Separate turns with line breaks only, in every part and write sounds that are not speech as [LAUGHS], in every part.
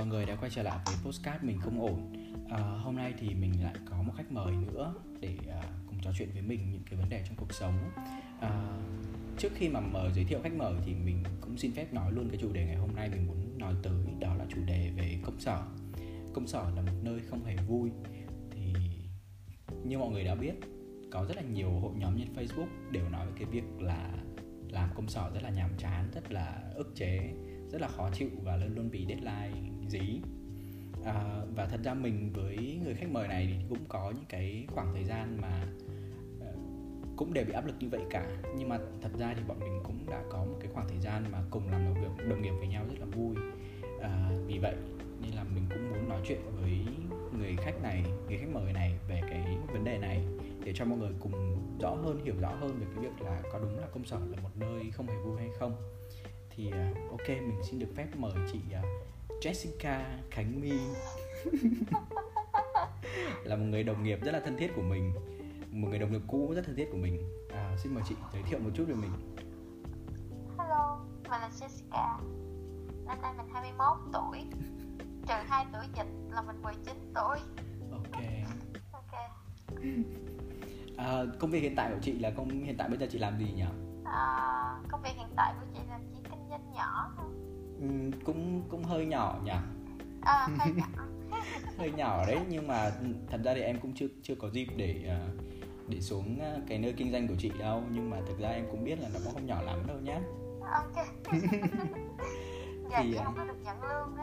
mọi người đã quay trở lại với postcard mình không ổn. À, Hôm nay thì mình lại có một khách mời nữa để à, cùng trò chuyện với mình những cái vấn đề trong cuộc sống. À, Trước khi mà mở giới thiệu khách mời thì mình cũng xin phép nói luôn cái chủ đề ngày hôm nay mình muốn nói tới Đó là chủ đề về công sở. Công sở là một nơi không hề vui. Thì như mọi người đã biết có rất là nhiều hội nhóm trên Facebook đều nói về cái việc là làm công sở rất là nhàm chán, rất là ức chế rất là khó chịu và luôn luôn bị deadline dí. À, và thật ra mình với người khách mời này thì cũng có những cái khoảng thời gian mà ờ, cũng đều bị áp lực như vậy cả. Nhưng mà thật ra thì bọn mình cũng đã có một cái khoảng thời gian mà cùng làm đồng nghiệp đồng nghiệp với nhau rất là vui. À, vì vậy nên là mình cũng muốn nói chuyện với người khách này người khách mời này về cái vấn đề này để cho mọi người cùng rõ hơn hiểu rõ hơn về cái việc là có đúng là công sở là một nơi không hề vui hay không thì uh, ok mình xin được phép mời chị uh, Jessica Khánh My. [LAUGHS] Là một người đồng nghiệp rất là thân thiết của mình. Một người đồng nghiệp cũ rất thân thiết của mình. À, xin mời chị giới thiệu một chút về mình.
Hello, mình là Jessica. Năm nay mình 21 tuổi. Trừ 2 tuổi dịch là mình 19 tuổi.
Ok.
Ok.
À, công việc hiện tại của chị là công hiện tại bây giờ chị làm gì nhỉ?
À, Công việc hiện tại của
cũng cũng hơi nhỏ nhỉ?
À, hơi nhỏ. [LAUGHS]
Hơi nhỏ đấy nhưng mà thật ra thì em cũng chưa chưa có dịp để à, để xuống à, cái nơi kinh doanh của chị đâu. Nhưng mà thực ra em cũng biết là nó cũng không nhỏ lắm đâu nhá.
Ok. [LAUGHS] Dạ
Thì, à,
không có được nhận lương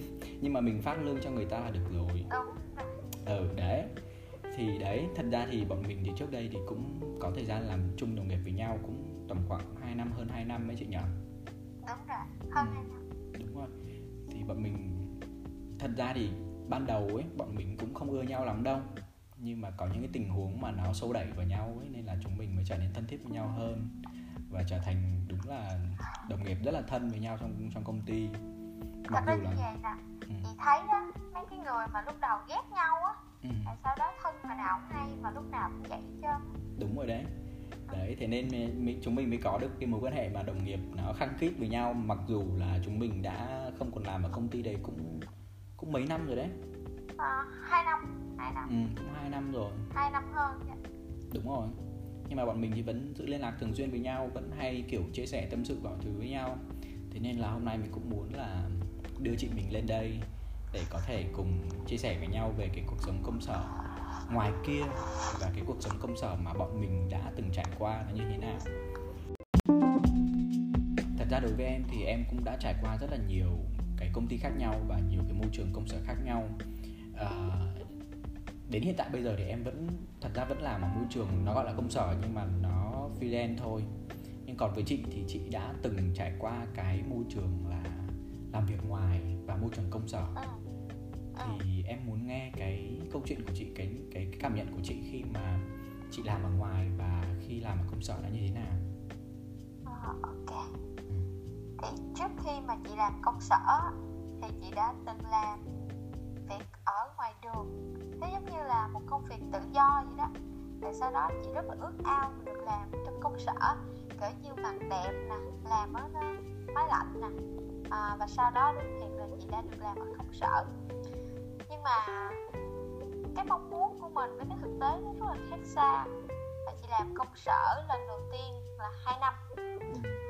[LAUGHS]
nhưng mà mình phát lương cho người ta là được rồi.
Đúng.
Ừ đấy. Thì đấy thật ra thì bọn mình thì trước đây thì cũng có thời gian làm chung đồng nghiệp với nhau cũng tầm khoảng 2 năm hơn 2 năm ấy chị nhỉ
Đúng rồi, hơn
Ừ.
2 năm
đúng rồi. Thì bọn mình thật ra thì ban đầu ấy bọn mình cũng không ưa nhau lắm đâu. Nhưng mà có những cái tình huống mà nó xô đẩy vào nhau ấy nên là chúng mình mới trở nên thân thiết với nhau hơn. Và trở thành đúng là đồng nghiệp rất là thân với nhau trong trong công ty. Mặc dù là
vậy nè.
Ừ,
Chị thấy đó, mấy cái người mà lúc đầu ghét nhau á
ừ,
Tại sao đó thân hồi nào cũng hay mà lúc nào cũng vậy trơn
đúng rồi đấy đấy thế nên chúng mình mới có được cái mối quan hệ mà đồng nghiệp nó khăng khít với nhau mặc dù là chúng mình đã không còn làm ở công ty đấy cũng cũng mấy năm rồi đấy.
À, 2 năm, 2 năm,
ừ, cũng hai năm rồi.
2 năm hơn
đúng rồi. Nhưng mà bọn mình thì vẫn giữ liên lạc thường xuyên với nhau vẫn hay kiểu chia sẻ tâm sự bảo thứ với nhau. Thế nên là hôm nay mình cũng muốn là đưa chị mình lên đây để có thể cùng chia sẻ với nhau về cái cuộc sống công sở ngoài kia và cái cuộc sống công sở mà bọn mình đã từng trải qua nó như thế nào. Thật ra đối với em thì em cũng đã trải qua rất là nhiều cái công ty khác nhau và nhiều cái môi trường công sở khác nhau. À, đến hiện tại bây giờ thì em vẫn thật ra vẫn làm ở môi trường nó gọi là công sở nhưng mà nó freelance thôi. Nhưng còn với chị thì chị đã từng trải qua cái môi trường là làm việc ngoài và môi trường công sở.
Ờ
thì em muốn nghe cái câu chuyện của chị cái cái, cái cảm nhận của chị khi mà chị làm ở ngoài và khi làm ở công sở nó như thế nào?
Ờ, ok. Thì trước khi mà chị làm công sở thì chị đã từng làm việc ở ngoài đường. Thế giống như là một công việc tự do vậy đó. Rồi sau đó chị rất là ước ao được làm trong công sở kiểu như mặc đẹp nè làm ở máy lạnh nè. À, và sau đó đến hiện là chị đã được làm ở công sở nhưng mà cái mong muốn của mình với cái thực tế nó rất là khác xa. Và chị làm công sở lần đầu tiên là 2 năm.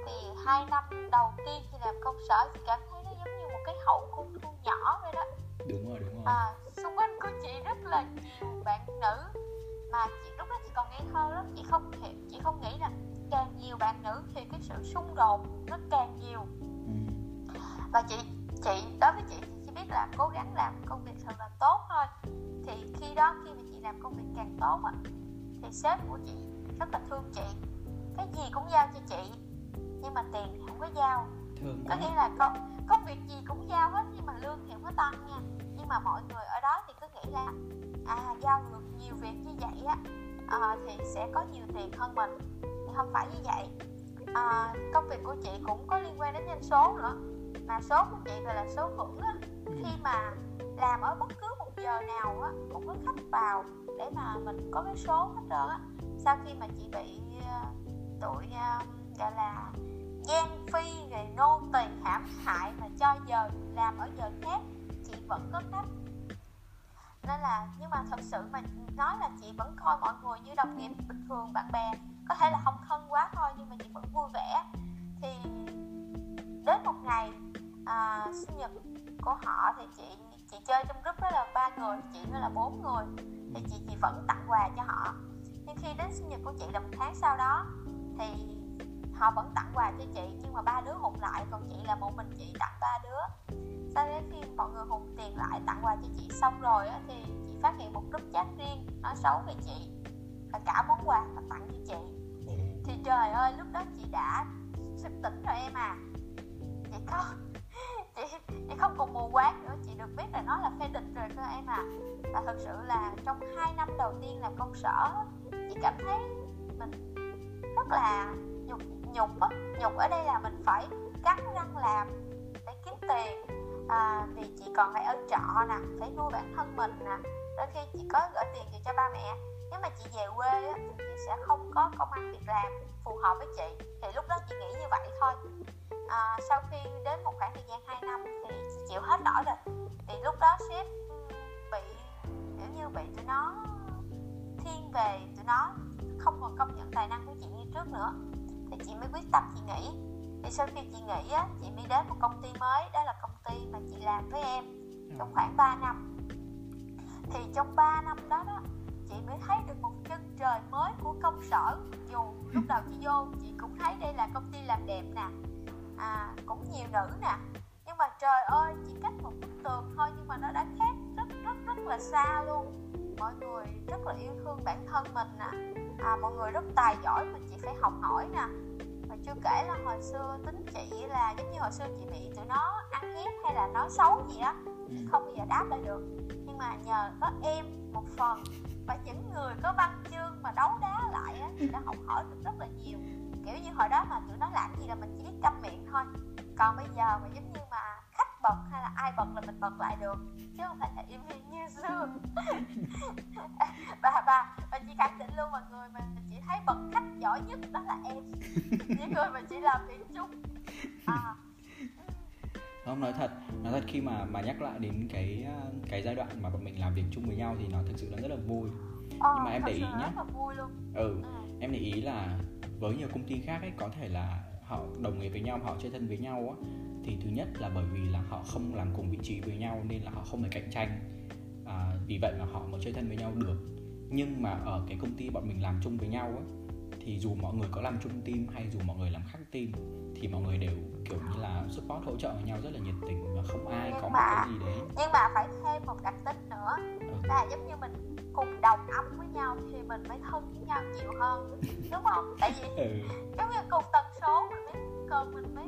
Thì hai năm đầu tiên khi làm công sở chị cảm thấy nó giống như một cái hậu cung thu nhỏ vậy đó.
Đúng rồi đúng rồi.
À, xung quanh của chị rất là nhiều bạn nữ mà chị lúc đó chị còn ngây thơ lắm. Chị không hiểu chị không nghĩ là càng nhiều bạn nữ thì cái sự xung đột nó càng nhiều.
Ừ.
và chị chị đối với chị biết là cố gắng làm công việc thật là tốt thôi. Thì khi đó khi mà chị làm công việc càng tốt á thì sếp của chị rất là thương chị. Cái gì cũng giao cho chị nhưng mà tiền thì không có giao. Có nghĩa là công công việc gì cũng giao hết nhưng mà lương thì không có tăng nha. Nhưng mà mọi người ở đó thì cứ nghĩ là à giao được nhiều việc như vậy á à, thì sẽ có nhiều tiền hơn mình. Thì không phải như vậy. À, công việc của chị cũng có liên quan đến doanh số nữa. Mà số của chị gọi là số hưởng á. Khi mà làm ở bất cứ một giờ nào á cũng có khách vào để mà mình có cái số hết trơn á. Sau khi mà chị bị ờ, tụi ờ, gọi là gian phi rồi nô tỳ hãm hại mà cho giờ làm ở giờ khác vẫn có khách. Nên là nhưng mà thật sự mà nói là chị vẫn coi mọi người như đồng nghiệp bình thường bạn bè. Có thể là không thân quá thôi nhưng mà chị vẫn vui vẻ. Thì đến một ngày à, sinh nhật của họ thì chị chị chơi trong group đó là ba người chị nó là bốn người. Thì chị chị vẫn tặng quà cho họ. Nhưng khi đến sinh nhật của chị là một tháng sau đó thì họ vẫn tặng quà cho chị nhưng mà ba đứa hùng lại còn chị là một mình chị tặng ba đứa. Sau đến khi mọi người hùng tiền lại tặng quà cho chị xong rồi á, thì chị phát hiện một group chat riêng nói xấu về chị và cả món quà mà tặng cho chị. Thì trời ơi lúc đó chị đã sực tỉnh rồi em à. Chị có chị, chị không còn mù quáng nữa chị được biết là nó là phê địch rồi cơ em à. Và thật sự là trong hai năm đầu tiên làm công sở chị cảm thấy mình rất là nhục nhục á. Nhục ở đây là mình phải cắn răng làm để kiếm tiền. À, vì chị còn phải ở trọ nè phải nuôi bản thân mình nè. Đôi khi chị có gửi tiền về cho ba mẹ nếu mà chị về quê á, thì chị sẽ không có công ăn việc làm phù hợp với chị. Thì lúc đó chị nghĩ như vậy thôi à, sau khi đến một khoảng thời gian 2 năm thì chị chịu hết nổi rồi. Thì lúc đó sếp bị kiểu như bị tụi nó thiên về tụi nó không còn công nhận tài năng của chị như trước nữa. Thì chị mới quyết tâm chị nghỉ. Thì sau khi chị nghỉ á chị mới đến một công ty mới đó là công ty mà chị làm với em trong khoảng 3 năm. Thì trong 3 năm đó đó chị mới thấy được một chân trời mới của công sở. Dù lúc [LAUGHS] đầu chị vô chị cũng thấy đây là công ty làm đẹp nè à, cũng nhiều nữ nè. Nhưng mà trời ơi chỉ cách một bức tường thôi nhưng mà nó đã khác rất rất rất là xa luôn. Mọi người rất là yêu thương bản thân mình nè. À, mọi người rất tài giỏi mà chị phải học hỏi nè. Và chưa kể là hồi xưa tính chị là giống như hồi xưa chị bị tụi nó ăn hiếp hay là nói xấu gì á ừ. không bao giờ đáp lại được. Nhưng mà nhờ có em một phần và những người có văn chương mà đấu đá lại á thì đã học hỏi được rất là nhiều kiểu như hồi đó mà tụi nó làm gì là mình chỉ biết câm miệng thôi. Còn bây giờ mà giống như mà khách bật hay là ai bật là mình bật lại được. Chứ không phải là im lặng như xưa. [LAUGHS] Bà bà và chị khẳng định luôn mọi người mà chị thấy bật khách giỏi nhất đó là em. [LAUGHS] Những người mà chị làm việc chung. À.
Không nói thật nói thật khi mà mà nhắc lại đến cái cái giai đoạn mà bọn mình làm việc chung với nhau thì nó thực sự là rất là vui.
Ờ, nhưng mà em để ý nhé
ừ, ừ em để ý là với nhiều công ty khác ấy có thể là họ đồng nghiệp với nhau họ chơi thân với nhau á thì thứ nhất là bởi vì là họ không làm cùng vị trí với nhau nên là họ không phải cạnh tranh. À, vì vậy mà họ mới chơi thân với nhau được. Nhưng mà ở cái công ty bọn mình làm chung với nhau á thì dù mọi người có làm chung team hay dù mọi người làm khác team thì mọi người đều kiểu như là support hỗ trợ nhau rất là nhiệt tình và không ai nhưng có mà, một cái gì đấy.
nhưng mà phải thêm một đặc tính nữa. Ừ. là giống như mình cùng đồng ấm với nhau thì mình mới thân với nhau nhiều hơn đúng không? Tại vì ừ. giống như cùng tần số mình mới cần mình mới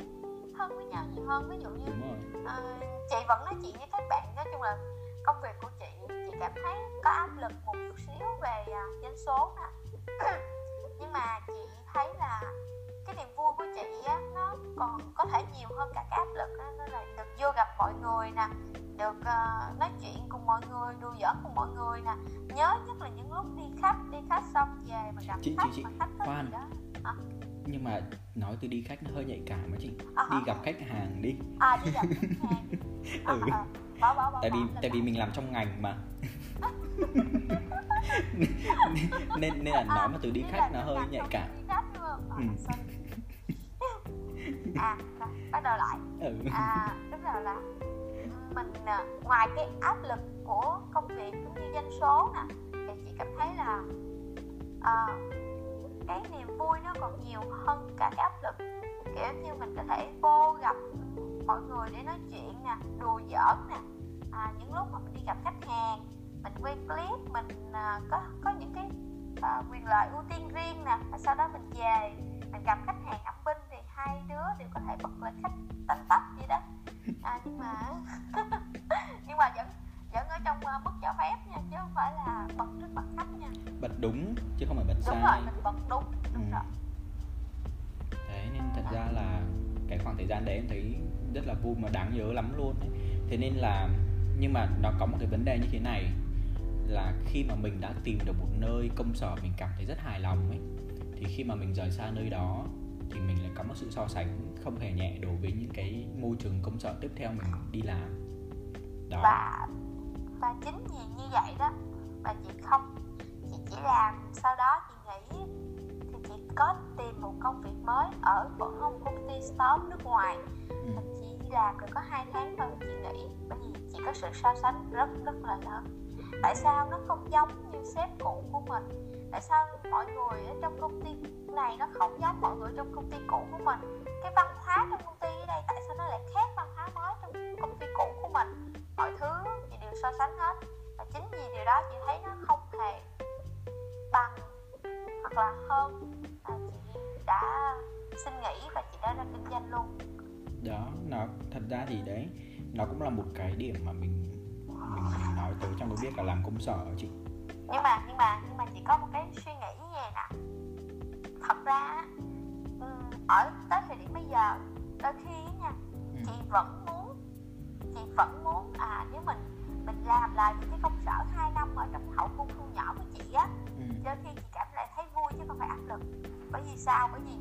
thân với nhau nhiều hơn. Ví dụ như uh, chị vẫn nói chuyện với các bạn nói chung là công việc của chị chị cảm thấy có áp lực một chút xíu về uh, doanh số nè nhưng mà chị thấy là cái niềm vui của chị á nó còn có thể nhiều hơn cả cái áp lực á nó là được vô gặp mọi người nè được uh, nói chuyện cùng mọi người đùa giỡn cùng mọi người nè nhớ nhất là những lúc đi khách đi khách xong về mà gặp
chị,
khách
chị, chị,
mà khách thích
khoan.
gì đó à?
nhưng mà nói từ đi khách nó hơi nhạy cảm mà chị à, đi gặp khách hàng đi
à đi gặp khách hàng [LAUGHS] ừ. à, à. Bỏ, bỏ, bỏ,
tại vì tại vì mình làm trong ngành mà [LAUGHS] nên nên là nói mà từ đi khách nó hơi nhạy cảm.
ừ. à bắt đầu lại. Ừ. à tức là là mình à, ngoài cái áp lực của công việc cũng như doanh số nè thì chị cảm thấy là uh, cái niềm vui nó còn nhiều hơn cả cái áp lực. Kiểu như mình có thể vô gặp mọi người để nói chuyện nè đùa giỡn nè à, những lúc mà mình đi gặp khách hàng mình quay clip mình uh, có có những cái uh, quyền lợi ưu tiên riêng nè và sau đó mình về mình gặp khách hàng âm binh thì hai đứa đều có thể bật lên khách tanh tách vậy đó. À, nhưng mà [LAUGHS] nhưng mà vẫn vẫn ở trong uh, mức cho phép nha chứ không phải là bật trước mặt khách nha.
Bật đúng chứ không phải bật
đúng
sai.
rồi mình bật đúng đúng ừ. rồi.
Đấy nên thật ra là cái khoảng thời gian đấy em thấy rất là vui mà đáng nhớ lắm luôn ấy. thế nên là nhưng mà nó có một cái vấn đề như thế này là khi mà mình đã tìm được một nơi công sở mình cảm thấy rất hài lòng ấy thì khi mà mình rời xa nơi đó thì mình lại có một sự so sánh không hề nhẹ đối với những cái môi trường công sở tiếp theo mình đi làm đó.
và và chính vì như vậy đó mà chị không chị chỉ làm sau đó chị nghĩ thì chị có tìm một công việc mới ở một công ty startup nước ngoài
ừ.
chị làm được có hai tháng thôi chị nghĩ bởi vì chị có sự so sánh rất rất là lớn tại sao nó không giống như sếp cũ của mình? Tại sao mọi người ở trong công ty này nó không giống mọi người trong công ty cũ của mình? Cái văn hóa trong công ty ở đây tại sao nó lại khác văn hóa mới trong công ty cũ của mình? Mọi thứ chị đều so sánh hết. Và chính vì điều đó chị thấy nó không hề bằng hoặc là hơn à, chị đã xin nghỉ và chị đã ra kinh doanh luôn.
Đó nó thật ra thì đấy nó cũng là một cái điểm mà mình mình, nói tới trong cái việc là làm công sở chị
nhưng mà nhưng mà nhưng mà chị có một cái suy nghĩ như vậy nè thật ra ở tới thời điểm bây giờ đôi khi nha ừ. chị vẫn muốn chị vẫn muốn à nếu mình mình làm lại những cái công sở 2 năm ở trong hậu cung thu nhỏ của chị á ừ. đôi khi chị cảm thấy vui chứ không phải áp lực bởi vì sao bởi vì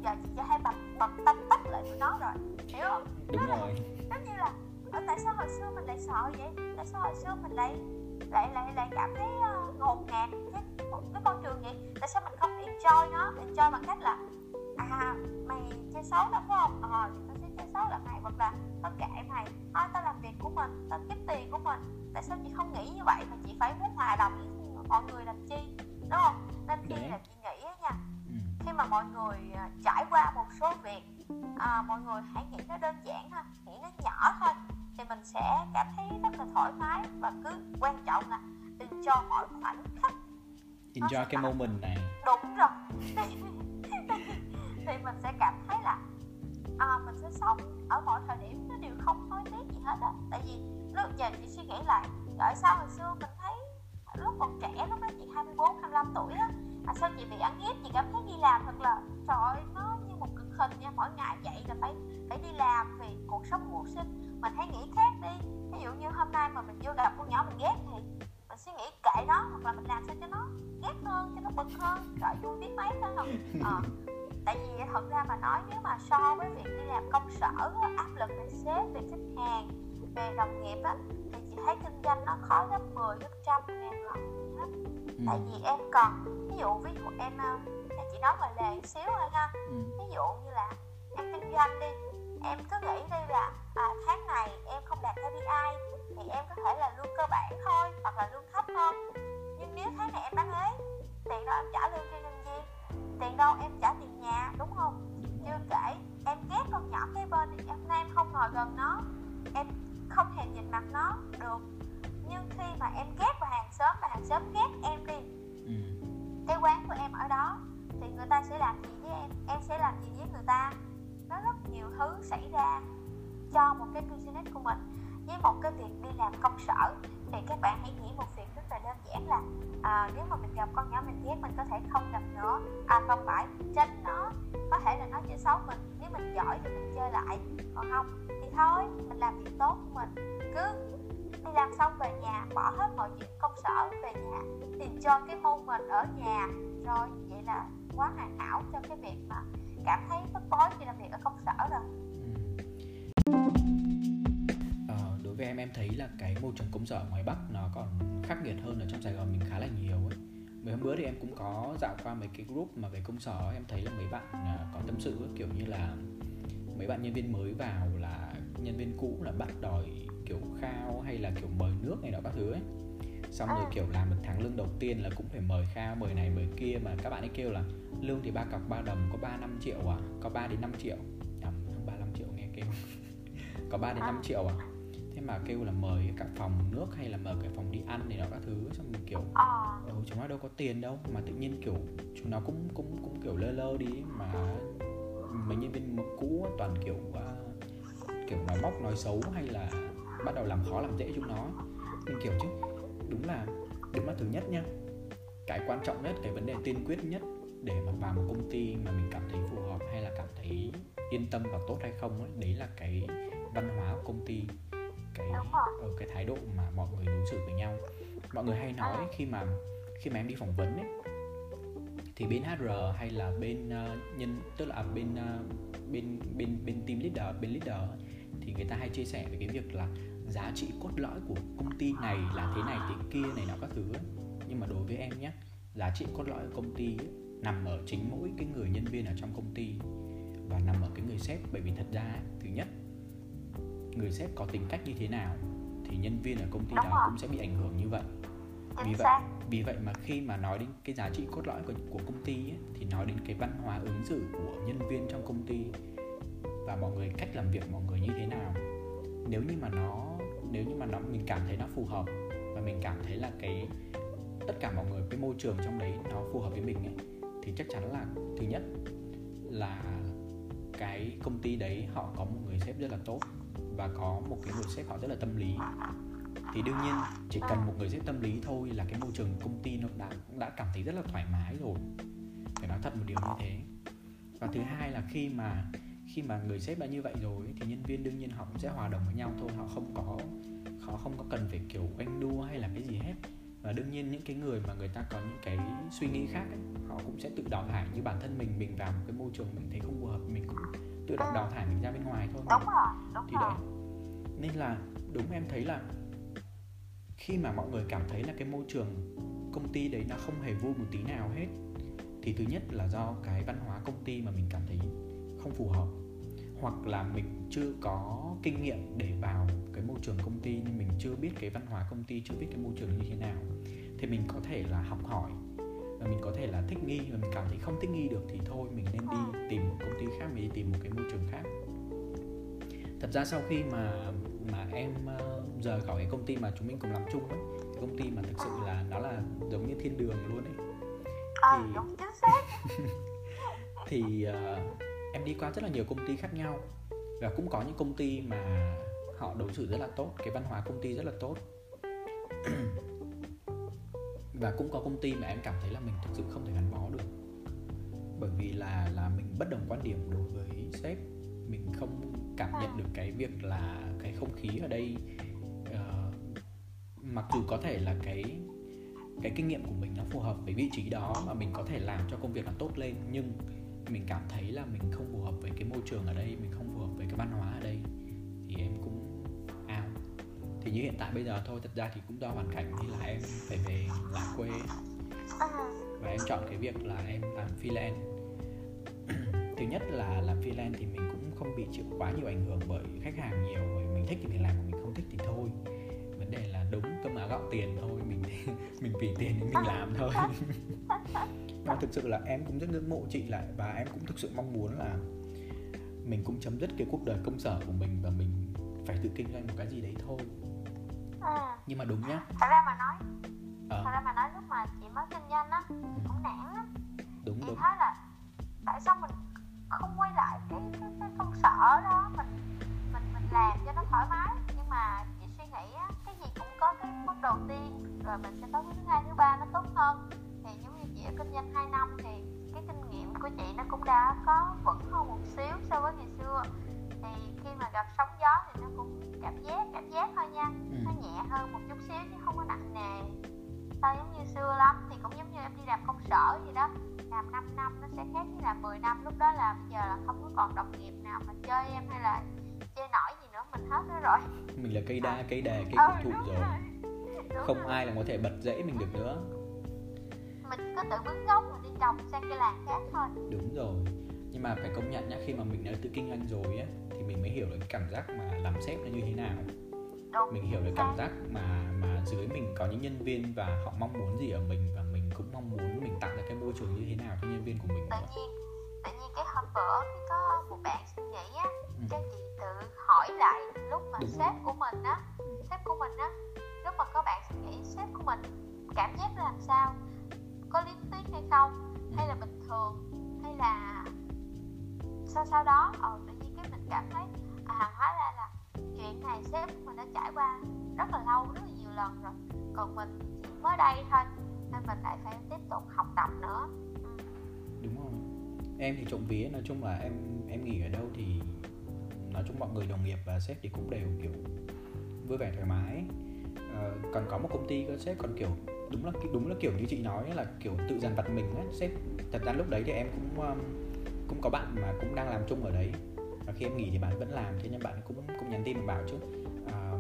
tại sao hồi xưa mình lại sợ vậy? Tại sao hồi xưa mình lại lại lại lại cảm thấy uh, ngột ngạt cái cái con trường vậy? Tại sao mình không enjoy nó? Enjoy bằng cách là à mày chơi xấu lắm phải không? Ờ thì tao sẽ chơi xấu là mày. Hoặc là tao kệ mày. Thôi tao làm việc của mình tao kiếm tiền của mình. Tại sao chị không nghĩ như vậy? Mà chị phải muốn hòa đồng với mọi người làm chi? Đúng không? Nên khi là chị nghĩ nha ừ. khi mà mọi người à, trải qua một số việc à, mọi người hãy nghĩ nó đơn giản thôi nghĩ nó nhỏ thôi mình sẽ cảm thấy rất là thoải mái và cứ quan trọng là enjoy mọi khoảnh khắc
enjoy cái moment này.
Đúng rồi. [LAUGHS] Thì mình sẽ cảm thấy là à, mình sẽ sống ở mọi thời điểm nó đều không hối tiếc gì hết á. Tại vì lúc giờ chị suy nghĩ lại tại sao hồi xưa mình thấy lúc còn trẻ lúc đó chị 24, 25 tuổi á à, sao chị bị ăn hiếp chị cảm thấy đi làm thật là trời ơi nó như một cực hình nha mỗi ngày dậy là phải phải đi làm vì cuộc sống mưu sinh mình hãy nghĩ khác đi ví dụ như hôm nay mà mình vô gặp con nhỏ mình ghét thì mình suy nghĩ kệ nó hoặc là mình làm sao cho nó ghét hơn cho nó bực hơn trời vui biết mấy phải không à, [LAUGHS] tại vì thật ra mà nói nếu mà so với việc đi làm công sở áp lực về sếp về khách hàng về đồng nghiệp á thì chị thấy kinh doanh nó khó gấp 10 gấp trăm ngàn lần hết ừ. tại vì em còn ví dụ ví dụ em em chỉ nói ngoài lề xíu thôi ha ừ. ví dụ như là em kinh doanh đi em cứ nghĩ đi là à, tháng này em không đạt KPI thì em có thể là lương cơ bản thôi hoặc là lương thấp hơn. Nhưng nếu tháng này em bán ế tiền đó em trả lương cho nhân viên tiền đâu em trả tiền nhà đúng không? Chưa kể em ghét con nhỏ kế bên thì hôm nay em không ngồi gần nó em không hề nhìn mặt nó được. Nhưng khi mà em ghét vào hàng xóm và hàng xóm ghét em đi. Ừ. cái quán của em ở đó thì người ta sẽ làm gì với em? Em sẽ làm gì với người ta nó rất nhiều thứ xảy ra cho một cái business của mình. Với một cái việc đi làm công sở thì các bạn hãy nghĩ một việc rất là đơn giản là à, nếu mà mình gặp con nhỏ mình ghét mình có thể không gặp nữa à không phải tránh nó có thể là nó chơi xấu mình. Nếu mình giỏi thì mình chơi lại còn không thì thôi mình làm việc tốt của mình. Cứ đi làm xong về nhà bỏ hết mọi chuyện công sở về nhà tìm cho cái môn mình ở nhà. Rồi vậy là quá hoàn hảo cho cái việc mà cảm thấy bức bối khi làm việc ở công sở rồi. Ừ.
Ờ, đối với em em thấy là cái môi trường công sở ngoài bắc nó còn khắc nghiệt hơn ở trong sài gòn mình khá là nhiều ấy. Mấy hôm bữa thì em cũng có dạo qua mấy cái group mà về công sở em thấy là mấy bạn à, có tâm sự ấy, kiểu như là mấy bạn nhân viên mới vào là nhân viên cũ là bắt đòi kiểu khao hay là kiểu mời nước này nọ các thứ ấy xong rồi kiểu làm được tháng lương đầu tiên là cũng phải mời khao mời này mời kia mà các bạn ấy kêu là lương thì ba cọc ba đồng có 3 năm triệu à? Có 3 đến 5 triệu. Không 3 5 triệu nghe kêu. [LAUGHS] Có 3 đến 5 triệu à? Thế mà kêu là mời cả phòng nước hay là mời cả phòng đi ăn này đó các thứ xong mình kiểu ừ, chúng nó đâu có tiền đâu. Mà tự nhiên kiểu chúng nó cũng cũng cũng kiểu lơ lơ đi mà mấy nhân viên cũ toàn kiểu uh, kiểu nói móc nói xấu hay là bắt đầu làm khó làm dễ chúng nó. Mình kiểu chứ đúng là đúng là thứ nhất nhá. Cái quan trọng nhất cái vấn đề tiên quyết nhất để mà vào một công ty mà mình cảm thấy phù hợp hay là cảm thấy yên tâm và tốt hay không ấy đấy là cái văn hóa của công ty cái ở ờ, cái thái độ mà mọi người đối xử với nhau. Mọi người hay nói khi mà khi mà em đi phỏng vấn ấy thì bên HR hay là bên uh, nhân tức là bên uh, bên bên bên team leader bên leader thì người ta hay chia sẻ về cái việc là giá trị cốt lõi của công ty này là thế này thế kia này nó các thứ ấy. nhưng mà đối với em nhé giá trị cốt lõi của công ty ấy, nằm ở chính mỗi cái người nhân viên ở trong công ty và nằm ở cái người sếp bởi vì thật ra thứ nhất người sếp có tính cách như thế nào thì nhân viên ở công ty
Đúng
đó
rồi.
cũng sẽ bị ảnh hưởng như vậy vì vậy vì vậy mà khi mà nói đến cái giá trị cốt lõi của, của công ty ấy, thì nói đến cái văn hóa ứng xử của nhân viên trong công ty và mọi người cách làm việc mọi người như thế nào nếu như mà nó nếu như mà nó, mình cảm thấy nó phù hợp và mình cảm thấy là cái, tất cả mọi người, cái môi trường trong đấy nó phù hợp với mình ấy, thì chắc chắn là thứ nhất là cái công ty đấy họ có một người sếp rất là tốt và có một cái người sếp họ rất là tâm lý. Thì đương nhiên chỉ cần một người sếp tâm lý thôi là cái môi trường công ty nó đã đã cảm thấy rất là thoải mái rồi. Phải nói thật một điều như thế. Và thứ hai là khi mà khi mà người sếp đã như vậy rồi thì nhân viên đương nhiên họ cũng sẽ hòa đồng với nhau thôi. Họ không có họ không có cần phải kiểu ganh đua hay là cái gì hết. Và đương nhiên những cái người mà người ta có những cái suy nghĩ khác ấy, họ cũng sẽ tự đào thải như bản thân mình mình vào một cái môi trường mình thấy không phù hợp mình cũng tự động đào thải mình ra bên ngoài thôi
đúng rồi đúng
thì
rồi.
Đấy nên là đúng em thấy là khi mà mọi người cảm thấy là cái môi trường công ty đấy nó không hề vui một tí nào hết thì thứ nhất là do cái văn hóa công ty mà mình cảm thấy không phù hợp hoặc là mình chưa có kinh nghiệm để vào cái môi trường công ty nên mình chưa biết cái văn hóa công ty chưa biết cái môi trường như thế nào thì mình có thể là học hỏi và mình có thể là thích nghi. Và mình cảm thấy không thích nghi được thì thôi mình nên đi tìm một công ty khác mình đi tìm một cái môi trường khác. Thật ra sau khi mà mà em ờ, rời khỏi cái công ty mà chúng mình cùng làm chung ấy cái công ty mà thực sự là nó là giống như thiên đường luôn ấy
ờ
thì-
đúng chính xác. [LAUGHS]
thì ờ, em đi qua rất là nhiều công ty khác nhau và cũng có những công ty mà họ đối xử rất là tốt cái văn hóa công ty rất là tốt. [CLEARS THROAT] Và cũng có công ty mà em cảm thấy là mình thực sự không thể gắn bó được. Bởi vì là là mình bất đồng quan điểm đối với sếp. Mình không cảm nhận được cái việc là cái không khí ở đây ờ, mặc dù có thể là cái cái kinh nghiệm của mình nó phù hợp với vị trí đó và mình có thể làm cho công việc nó tốt lên nhưng mình cảm thấy là mình không phù hợp với cái môi trường ở đây mình không phù hợp với cái văn hóa ở đây thì em cũng ao thì như hiện tại bây giờ thôi thật ra thì cũng do hoàn cảnh thì là em phải về lại quê.
Ừ.
và em chọn cái việc là em làm freelance. [CLEARS THROAT] Thứ nhất là làm freelance thì mình cũng không bị chịu quá nhiều ảnh hưởng bởi khách hàng nhiều bởi mình thích thì mình làm mình không thích thì thôi. Vấn đề là đúng cơm áo gạo tiền thôi mình [LAUGHS] mình vì tiền nên mình làm thôi [LAUGHS] và thực sự là em cũng rất ngưỡng mộ chị lại. Và em cũng thực sự mong muốn là mình cũng chấm dứt cái cuộc đời công sở của mình và mình phải tự kinh doanh một cái gì đấy thôi.
Ừ.
nhưng mà đúng nhá.
Thật ra mà nói
ờ.
thật ra mà nói lúc mà chị mới kinh doanh á chị cũng nản lắm.
Đúng
chị
đúng.
thấy là tại sao mình không quay lại cái cái, cái công sở đó mình mình mình làm cho nó thoải mái. Nhưng mà chị suy nghĩ á cái gì cũng có cái bước đầu tiên rồi mình sẽ có cái thứ hai thứ ba nó kinh doanh 2 năm thì cái kinh nghiệm của chị nó cũng đã có vững hơn một xíu so với ngày xưa. Thì khi mà gặp sóng gió thì nó cũng cảm giác cảm giác thôi nha.
Ừ.
nó nhẹ hơn một chút xíu chứ không có nặng nề. Sao giống như xưa lắm thì cũng giống như em đi làm công sở vậy đó. Làm 5 năm nó sẽ khác với làm 10 năm. Lúc đó là bây giờ là không có còn đồng nghiệp nào mà chơi em hay là chơi nổi gì nữa. Mình hết nữa rồi.
Mình là cây đa cây đề cây [LAUGHS]
ừ,
thụ rồi.
rồi. Đúng
không
rồi.
ai là có thể bật rễ mình được nữa
mình có tự bứt gốc rồi đi trồng sang cây làng khác thôi.
Đúng rồi. Nhưng mà phải công nhận nhá khi mà mình đã tự kinh doanh rồi á thì mình mới hiểu được cái cảm giác mà làm sếp nó như thế nào.
Đúng
mình hiểu được cảm giác mà mà dưới mình có những nhân viên và họ mong muốn gì ở mình và mình cũng mong muốn mình tạo ra cái môi trường như thế nào cho nhân viên của mình.
Tự
nữa.
nhiên tự nhiên cái hôm bữa cái có một bạn suy nghĩ á
Ừ.
cái chị tự hỏi lại lúc mà
Đúng
sếp của mình á sếp của mình á lúc mà có bạn suy nghĩ sếp của mình cảm giác ra làm sao có liếc tuyết hay không? Hay là bình thường? Hay là sau sau đó? Ờ tự nhiên cái mình cảm thấy à hóa ra là chuyện này sếp mình đã trải qua rất là lâu rất là nhiều lần rồi. Còn mình chỉ mới đây thôi nên mình lại phải tiếp tục học tập nữa. Ừ.
đúng rồi. Em thì trộm vía nói chung là em em nghỉ ở đâu thì nói chung mọi người đồng nghiệp và sếp thì cũng đều kiểu vui vẻ thoải mái. À, còn có một công ty có sếp còn kiểu đúng là đúng là kiểu như chị nói là kiểu tự dằn vặt mình á sếp thật ra lúc đấy thì em cũng um, cũng có bạn mà cũng đang làm chung ở đấy và khi em nghỉ thì bạn vẫn làm thế nhưng bạn cũng cũng nhắn tin bảo chứ à,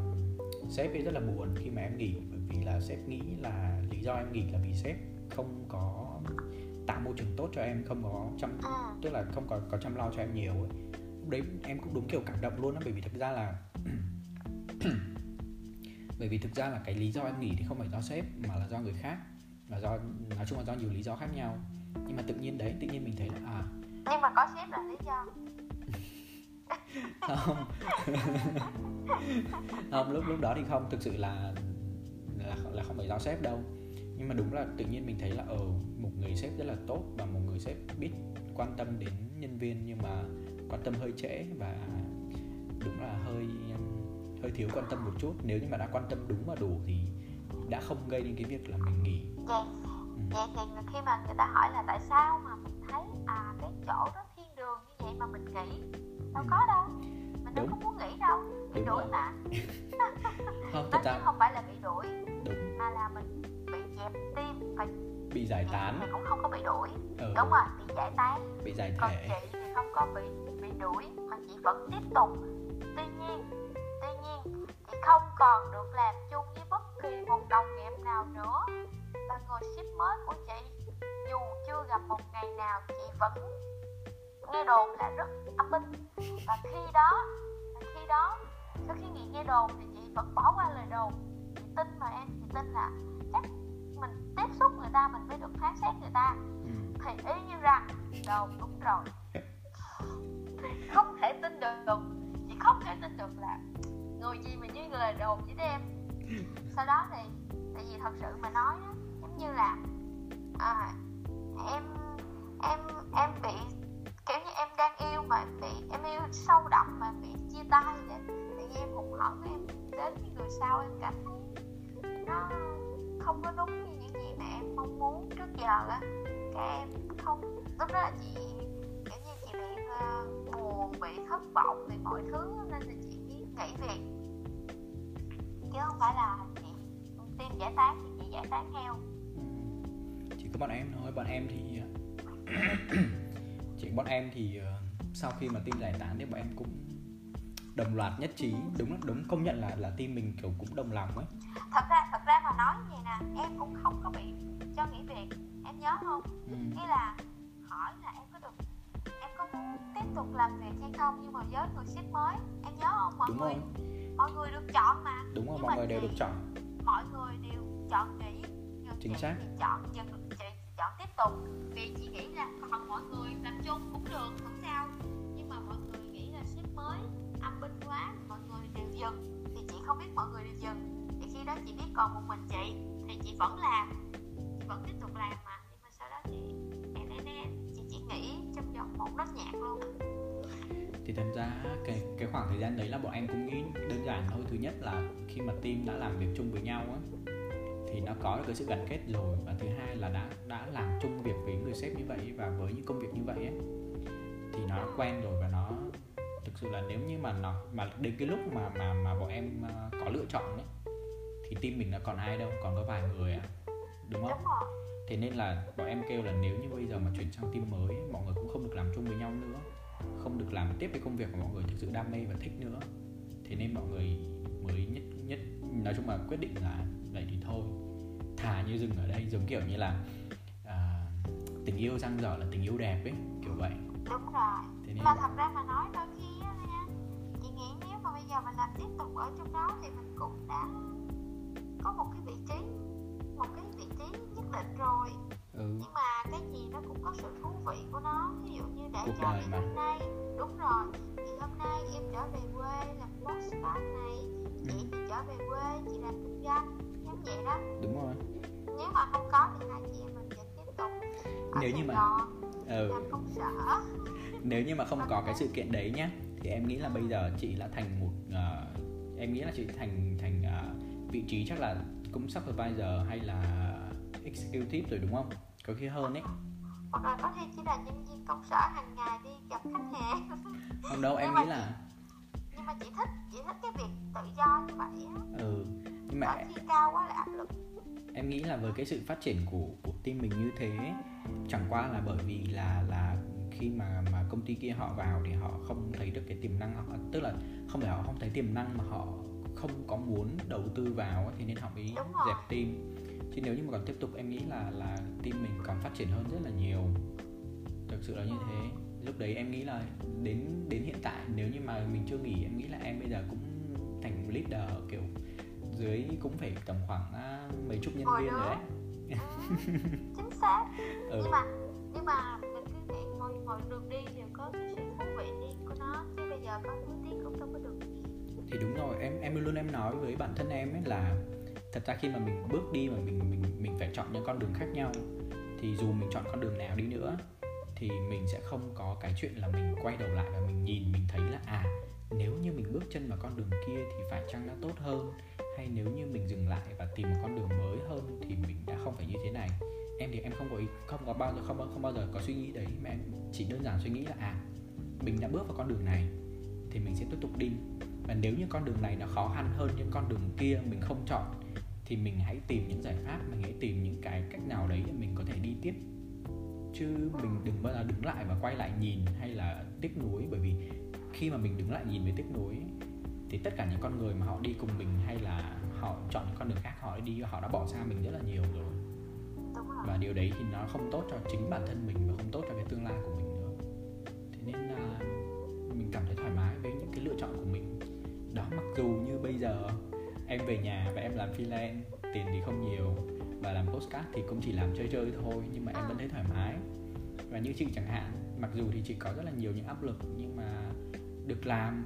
sếp ấy rất là buồn khi mà em nghỉ bởi vì là sếp nghĩ là lý do em nghỉ là vì sếp không có tạo môi trường tốt cho em không có chăm
ừ.
tức là không có có chăm lo cho em nhiều ấy. lúc đấy em cũng đúng kiểu cảm động luôn á bởi vì thực ra là [CLEARS THROAT] [CLEARS THROAT] bởi vì thực ra là cái lý do em nghỉ thì không phải do sếp mà là do người khác. Là do nói chung là do nhiều lý do khác nhau. Nhưng mà tự nhiên đấy tự nhiên mình thấy là à.
Nhưng mà có sếp là lý do. [LAUGHS]
Không. Không lúc lúc đó thì không. Thực sự là là là không phải do sếp đâu. Nhưng mà đúng là tự nhiên mình thấy là ở ờ, một người sếp rất là tốt và một người sếp biết quan tâm đến nhân viên nhưng mà quan tâm hơi trễ và đúng là hơi hơi thiếu quan tâm một chút. Nếu như mà đã quan tâm đúng và đủ thì đã không gây đến cái việc là mình nghỉ.
Vậy ừ. vậy thì khi mà người ta hỏi là tại sao mà mình thấy à cái chỗ đó thiên đường như vậy mà mình nghỉ? Đâu ừ. có đâu. Mình đâu có muốn nghỉ đâu. Bị đúng đuổi rồi. mà. [LAUGHS]
Không thật ra
không phải là bị đuổi
đúng.
mà là mình bị dẹp tim và
bị giải tán.
thì cũng không có bị đuổi.
Ừ.
đúng rồi bị giải tán.
Bị giải thể.
còn chị thì không có bị bị đuổi mà chị vẫn tiếp tục. Tuy nhiên tuy nhiên chị không còn được làm chung với bất kỳ một đồng nghiệp nào nữa. Và người ship mới của chị dù chưa gặp một ngày nào chị vẫn nghe đồn là rất âm binh. Và khi đó và khi đó sau khi nghe nghe đồn thì chị vẫn bỏ qua lời đồn. Chị tin mà em chị tin là chắc mình tiếp xúc người ta mình mới được phán xét người ta. Ừ. thì ý như rằng đồn đúng rồi. Không thể tin được. Chị không thể tin được là người gì mà như lời đồn với em? Sau đó thì tại vì thật sự mà nói đó, giống như là à, em em em bị kiểu như em đang yêu mà bị em yêu sâu đậm mà bị chia tay để tự nhiên em hụt hẫng em đến với người sau em cảm thấy nó không có đúng như những gì mà em mong muốn trước giờ á. Cái em không lúc đó là chị kiểu như chị bị uh, buồn bị thất vọng vì mọi thứ nên là chị nghỉ việc chứ không phải là chị tim giải tán thì chị giải tán theo.
Chỉ có bọn em thôi bọn em thì [CLEARS THROAT] chỉ bọn em thì uh, sau khi mà team giải tán thì bọn em cũng đồng loạt nhất trí. Đúng đúng công nhận là là team mình kiểu cũng đồng lòng ấy.
Thật ra thật ra mà nói như vậy nè em cũng không có bị cho nghỉ việc em nhớ không? Ừ. nghĩa là hỏi là em tục làm việc hay không nhưng mà với người sếp mới. Em nhớ không? Mọi
đúng
người
rồi.
mọi người được chọn mà.
Đúng rồi mọi người đều được chọn.
mọi người đều chọn nghỉ nhưng
chính xác.
chọn dừng chị chọn tiếp tục. Vì chị nghĩ là còn mọi người làm chung cũng được không sao. Nhưng mà mọi người nghĩ là sếp mới âm binh quá mọi người đều dừng. Thì chị không biết mọi người đều dừng. Thì khi đó chị biết còn một mình chị thì chị vẫn làm. Chị vẫn tiếp tục làm mà. Nhưng mà sau đó thì vòng một nốt nhạc luôn.
Thì thật ra cái cái khoảng thời gian đấy là bọn em cũng nghĩ đơn giản thôi. Thứ nhất là khi mà team đã làm việc chung với nhau á thì nó có được cái sự gắn kết rồi. Và thứ hai là đã đã làm chung việc với người sếp như vậy và với những công việc như vậy ấy, thì nó quen rồi và nó thực sự là nếu như mà nó mà đến cái lúc mà mà mà bọn em ờ, có lựa chọn ấy thì team mình nó còn ai đâu còn có vài người à đúng không thế nên là bọn em kêu là nếu như bây giờ mà chuyển sang team mới mọi người cũng không được làm chung với nhau nữa không được làm tiếp cái công việc mà mọi người thực sự đam mê và thích nữa. Thế nên mọi người mới nhất nhất nói chung là quyết định là vậy thì thôi thà như dừng ở đây giống kiểu như là à, tình yêu răng dở là tình yêu đẹp ấy kiểu vậy.
Đúng rồi. Thế nên mà thật ra mà nói đôi khi á nha chị nghĩ nếu mà bây giờ mình làm tiếp tục ở trong đó thì mình cũng đã có một cái vị trí một cái vị trí định rồi. Ừ. nhưng mà cái gì nó cũng có sự thú vị của nó. Ví dụ như để Cuộc cho ngày hôm nay đúng rồi thì hôm nay em trở về quê làm postcard này. Chị ừ. thì trở về quê chị làm kinh doanh giống vậy đó.
Đúng rồi.
Nếu mà không có thì hai chị em mình vẫn tiếp tục ở
nếu như mà
ừ. làm công sở. [LAUGHS]
Nếu như mà không có cái sự kiện đấy nhá thì em nghĩ là bây giờ chị đã thành một uh, em nghĩ là chị thành thành uh, vị trí chắc là cũng supervisor hay là executive rồi đúng không? Có khi hơn ấy.
Hoặc là có thể chỉ là nhân viên công sở hàng ngày đi gặp khách hàng. [LAUGHS]
Không đâu em nghĩ là
nhưng mà chị thích chị thích cái việc tự do như vậy á.
Ừ nhưng mà
khi cao quá là áp lực.
em nghĩ là với cái sự phát triển của của team mình như thế chẳng qua là bởi vì là là khi mà mà công ty kia họ vào thì họ không thấy được cái tiềm năng họ tức là không phải họ không thấy tiềm năng mà họ không có muốn đầu tư vào thì nên họ mới dẹp team chứ nếu như mà còn tiếp tục em nghĩ là là team mình còn phát triển hơn rất là nhiều. Thực sự là như thế. Lúc đấy em nghĩ là đến đến hiện tại nếu như mà mình chưa nghỉ em nghĩ là em bây giờ cũng thành leader kiểu dưới cũng phải tầm khoảng uh, mấy chục nhân viên rồi đấy.
Ừ, [LAUGHS] chính xác. Ừ. nhưng mà nhưng mà mình cứ nghĩ mọi mọi đường đi đều có cái sự thú vị riêng của nó. Chứ bây giờ có nuối tiếc cũng đâu có được
thì đúng rồi em em luôn em nói với bản thân em ấy là thật ra khi mà mình bước đi mà mình mình mình phải chọn những con đường khác nhau thì dù mình chọn con đường nào đi nữa thì mình sẽ không có cái chuyện là mình quay đầu lại và mình nhìn mình thấy là à nếu như mình bước chân vào con đường kia thì phải chăng nó tốt hơn? Hay nếu như mình dừng lại và tìm một con đường mới hơn thì mình đã không phải như thế này? Em thì em không có ý, không có bao giờ không không bao giờ có suy nghĩ đấy. Mà em chỉ đơn giản suy nghĩ là à mình đã bước vào con đường này thì mình sẽ tiếp tục đi. Và nếu như con đường này nó khó khăn hơn những con đường kia mình không chọn thì mình hãy tìm những giải pháp, mình hãy tìm những cái cách nào đấy để mình có thể đi tiếp. Chứ mình đừng bao giờ đứng lại và quay lại nhìn hay là tiếc nuối, bởi vì khi mà mình đứng lại nhìn với tiếc nuối thì tất cả những con người mà họ đi cùng mình hay là họ chọn những con đường khác, họ đi, họ đã bỏ xa mình rất là nhiều rồi. Và điều đấy thì nó không tốt cho chính bản thân mình và không tốt cho cái tương lai của mình nữa. Thế nên là mình cảm thấy thoải mái với những cái lựa chọn của mình. Đó, mặc dù như bây giờ em về nhà và làm freelance tiền thì không nhiều. Và làm postcard thì cũng chỉ làm chơi chơi thôi nhưng mà em vẫn thấy thoải mái. Và như chị chẳng hạn mặc dù thì chị có rất là nhiều những áp lực nhưng mà được làm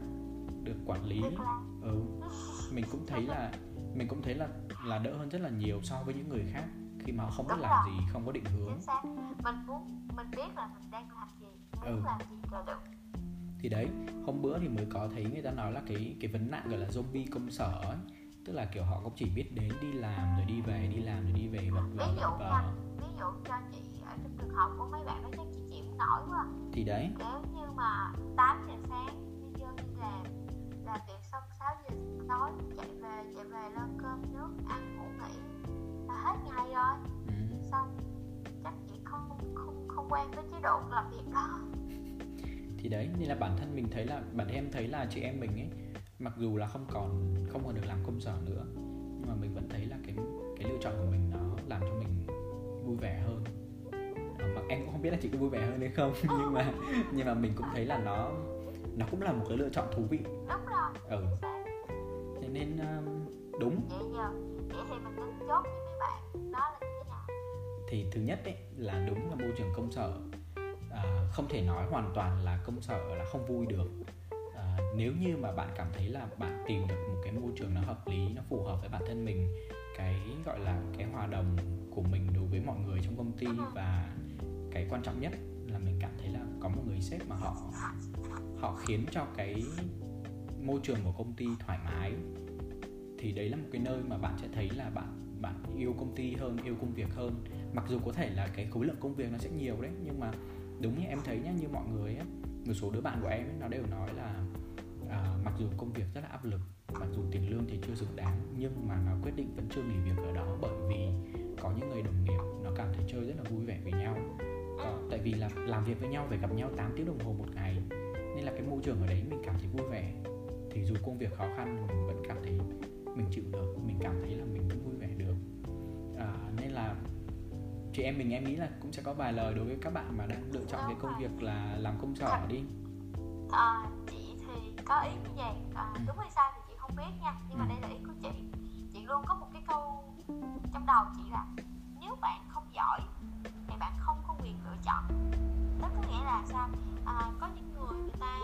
được quản lý. Ừ mình cũng thấy là mình cũng thấy là là đỡ hơn rất là nhiều so với những người khác. Khi mà họ không biết làm rồi. gì không có định hướng.
Mình muốn mình biết là mình đang làm gì muốn ừ. làm gì là được.
Thì đấy hôm bữa thì mới có thấy người ta nói là cái cái vấn nạn gọi là zombie công sở ấy tức là kiểu họ cũng chỉ biết đến đi làm rồi đi về đi làm rồi đi về vật
vờ ví dụ và... ví dụ cho chị ở trong trường hợp của mấy bạn đó chắc chị chịu nổi quá
thì đấy.
Nếu như mà 8 giờ sáng đi vô đi làm làm việc xong 6 giờ tối chạy về chạy về lên cơm nước ăn ngủ nghỉ là hết ngày rồi. Ừ. xong chắc chị không không không quen với chế độ làm việc đó. [LAUGHS]
Thì đấy nên là bản thân mình thấy là bản em thấy là chị em mình ấy mặc dù là không còn không còn được làm công sở nữa nhưng mà mình vẫn thấy là cái cái lựa chọn của mình nó làm cho mình vui vẻ hơn. À, mà em cũng không biết là chị có vui vẻ hơn hay không [LAUGHS] nhưng mà nhưng mà mình cũng thấy là nó nó cũng là một cái lựa chọn thú vị.
Đúng rồi.
Ừ. Thế nên um, đúng.
Vậy giờ vậy thì mình nên chốt với mấy bạn. Đó là như thế nào?
Thì thứ nhất ấy là đúng là môi trường công sở. À, không thể nói hoàn toàn là công sở là không vui được nếu như mà bạn cảm thấy là bạn tìm được một cái môi trường nó hợp lý nó phù hợp với bản thân mình cái gọi là cái hòa đồng của mình đối với mọi người trong công ty và cái quan trọng nhất là mình cảm thấy là có một người sếp mà họ họ khiến cho cái môi trường của công ty thoải mái thì đấy là một cái nơi mà bạn sẽ thấy là bạn bạn yêu công ty hơn yêu công việc hơn. Mặc dù có thể là cái khối lượng công việc nó sẽ nhiều đấy nhưng mà đúng như em thấy nhá như mọi người á một số đứa bạn của em ấy, nó đều nói là à, mặc dù công việc rất là áp lực mặc dù tiền lương thì chưa xứng đáng nhưng mà nó quyết định vẫn chưa nghỉ việc ở đó bởi vì có những người đồng nghiệp nó cảm thấy chơi rất là vui vẻ với nhau. Có, tại vì là làm việc với nhau phải gặp nhau 8 tiếng đồng hồ một ngày nên là cái môi trường ở đấy mình cảm thấy vui vẻ. Thì dù công việc khó khăn mình vẫn cảm thấy mình chịu được mình cảm thấy là mình vẫn vui vẻ được. À, nên là chị em mình em nghĩ là cũng sẽ có vài lời đối với các bạn mà đang lựa chọn cái công việc là làm công sở đi.
À, có ý như vậy à, đúng hay sai thì chị không biết nha. Nhưng mà đây là ý của chị. Chị luôn có một cái câu trong đầu chị là nếu bạn không giỏi thì bạn không có quyền lựa chọn. Đó có nghĩa là sao? À, có những người người ta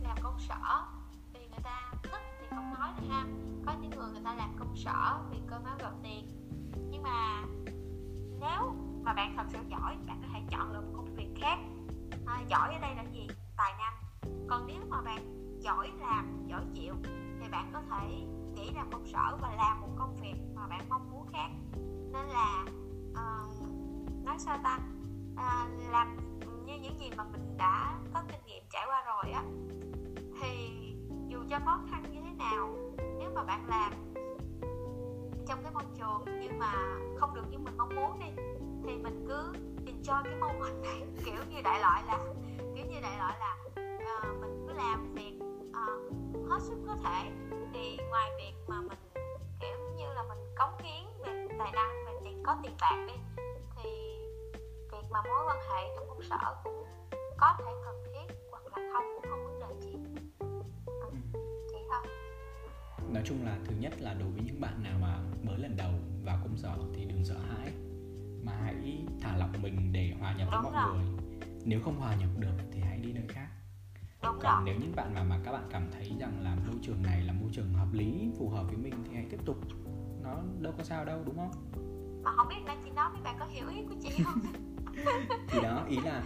làm công sở vì người ta thích thì không nói nữa ha. Có những người người ta làm công sở vì cơm áo gạo tiền. Nhưng mà nếu mà bạn thật sự giỏi bạn có thể chọn lựa một công việc khác. À, giỏi ở đây là gì? Giỏi làm giỏi chịu thì bạn có thể nghĩ làm công sở và làm một công việc mà bạn mong muốn khác. Nên là uh, nói sao ta? Uh, làm như những gì mà mình đã có kinh nghiệm trải qua rồi á thì dù cho khó khăn như thế nào nếu mà bạn làm trong cái môi trường nhưng mà không được như mình mong muốn đi thì mình cứ enjoy cái moment này [LAUGHS] kiểu như đại loại là kiểu như đại loại là uh, mình cứ làm thì việc hết sức có thể. Thì ngoài việc mà mình kiểu như là mình cống hiến về tài năng về tiền có tiền bạc đi thì việc mà mối quan hệ trong công sở cũng có thể cần thiết hoặc là không cũng không vấn đề gì. Ừ, chỉ thôi.
Nói chung là thứ nhất là đối với những bạn nào mà mới lần đầu vào công sở thì đừng sợ hãi mà hãy thả lỏng mình để hòa nhập với
Đúng
mọi
rồi.
người. Nếu không hòa nhập được thì hãy đi nơi khác
đúng
còn
rồi.
nếu những bạn mà mà các bạn cảm thấy rằng là môi trường này là môi trường hợp lý phù hợp với mình thì hãy tiếp tục. Nó đâu có sao đâu đúng không?
Mà không biết nãy chị nói mấy bạn có hiểu ý của chị không? [LAUGHS]
Thì đó ý là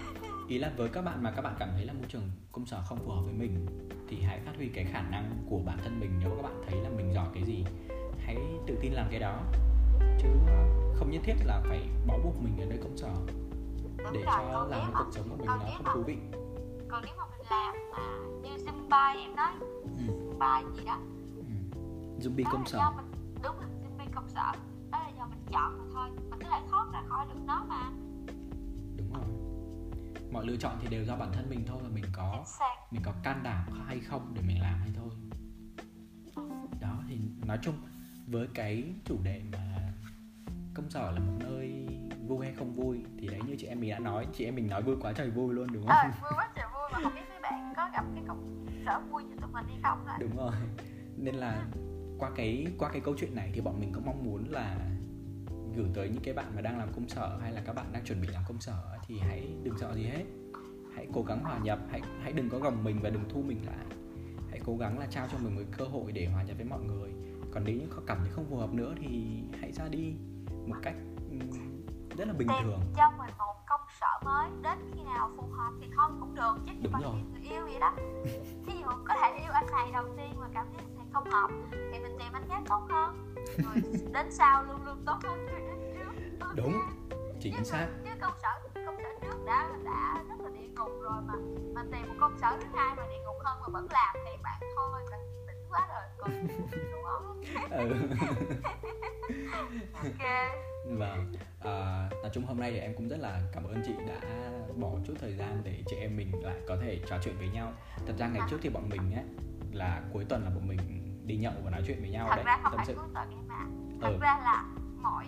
ý là với các bạn mà các bạn cảm thấy là môi trường công sở không phù hợp với mình thì hãy phát huy cái khả năng của bản thân mình. Nếu các bạn thấy là mình giỏi cái gì hãy tự tin làm cái đó. Chứ không nhất thiết là phải bó buộc mình ở nơi công sở
đúng
để
rồi
cho làm cái cuộc sống của mình nó không thú vị.
còn nếu làm mà như Zumba em nói.
Ừ.
Zumba gì đó.
Ừ. zombie
đó
công
là
sở.
mình đúng là Zumba công sở. Đó là do mình chọn mà thôi. Mình có thể thoát ra khỏi được nó mà.
Đúng rồi. Mọi lựa chọn thì đều do bản thân mình thôi và mình có mình có can đảm hay không để mình làm hay thôi. Đó thì nói chung với cái chủ đề mà công sở là một nơi vui hay không vui thì đấy như chị em mình đã nói chị em mình nói vui quá trời vui luôn đúng không?
Ờ vui quá trời có gặp cái công sở vui như tụi mình hay không thôi
đúng rồi. Nên là qua cái qua cái câu chuyện này thì bọn mình cũng mong muốn là gửi tới những cái bạn mà đang làm công sở hay là các bạn đang chuẩn bị làm công sở thì hãy đừng sợ gì hết. Hãy cố gắng hòa nhập hãy hãy đừng có gồng mình và đừng thu mình lại. Hãy cố gắng là trao cho mình một cơ hội để hòa nhập với mọi người. Còn nếu như có cảm thấy không phù hợp nữa thì hãy ra đi một cách ừm, rất là bình
tìm
thường.
cho mình một mới đến khi nào phù hợp thì thôi cũng được chứ như tìm người yêu vậy đó. [LAUGHS] Ví dụ có thể yêu anh này đầu tiên mà cảm thấy anh này không hợp thì mình tìm anh khác tốt hơn. Rồi [LAUGHS] đến sau luôn luôn tốt hơn đến trước.
Đúng chính xác.
chứ công sở công sở trước đã đã rất là địa ngục rồi mà mà tìm một công sở thứ hai mà địa ngục hơn mà vẫn làm thì bạn thôi bạn tỉnh quá rồi còn đúng [LAUGHS] không
ừ.
ok
Vâng, à, nói chung hôm nay thì em cũng rất là cảm ơn chị đã bỏ chút thời gian để chị em mình lại có thể trò chuyện với nhau. Thật ra ngày trước thì bọn mình ấy là cuối tuần là bọn mình đi nhậu và nói chuyện với nhau
thật
đấy,
ra không
tâm
phải
sự.
cuối tuần em ạ thật
Ừ.
ra là mỗi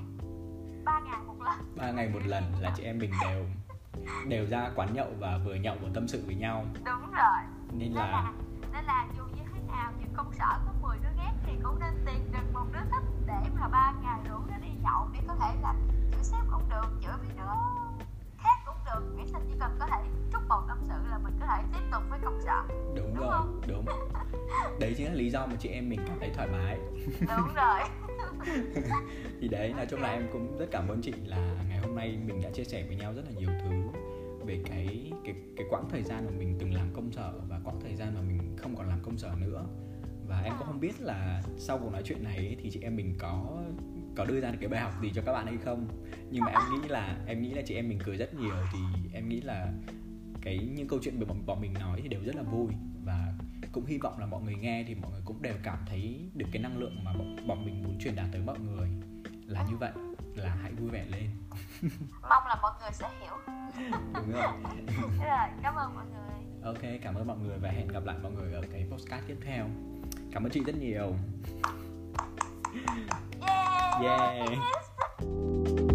ba ngày một lần
Ba ngày một lần là chị em mình đều đều ra quán nhậu và vừa nhậu vừa tâm sự với nhau.
đúng rồi
Nên
nên
là
là nên là dù như thế nào dù công sở có 10 đứa ghét thì cũng nên tìm được một đứa thích để mà ba ngày rủ nó đi nhậu để
Đấy chính là lý do mà chị em mình cảm thấy thoải mái.
đúng rồi. [LAUGHS]
Thì đấy nói chung là em cũng rất cảm ơn chị là ngày hôm nay mình đã chia sẻ với nhau rất là nhiều thứ về cái cái cái quãng thời gian mà mình từng làm công sở và quãng thời gian mà mình không còn làm công sở nữa. Và em cũng không biết là sau cuộc nói chuyện này thì chị em mình có có đưa ra được cái bài học gì cho các bạn hay không? Nhưng mà em nghĩ là em nghĩ là chị em mình cười rất nhiều thì em nghĩ là cái những câu chuyện mà bọn, mình nói thì đều rất là vui cũng hy vọng là mọi người nghe thì mọi người cũng đều cảm thấy được cái năng lượng mà bọn, bọn mình muốn truyền đạt tới mọi người là như vậy. Là hãy vui vẻ lên. [LAUGHS]
Mong là mọi người sẽ hiểu. [LAUGHS]
Đúng
rồi. [LAUGHS] Cảm ơn mọi người.
Ok cảm ơn mọi người và hẹn gặp lại mọi người ở cái postcard tiếp theo. Cảm ơn chị rất nhiều.
Yeah,
yeah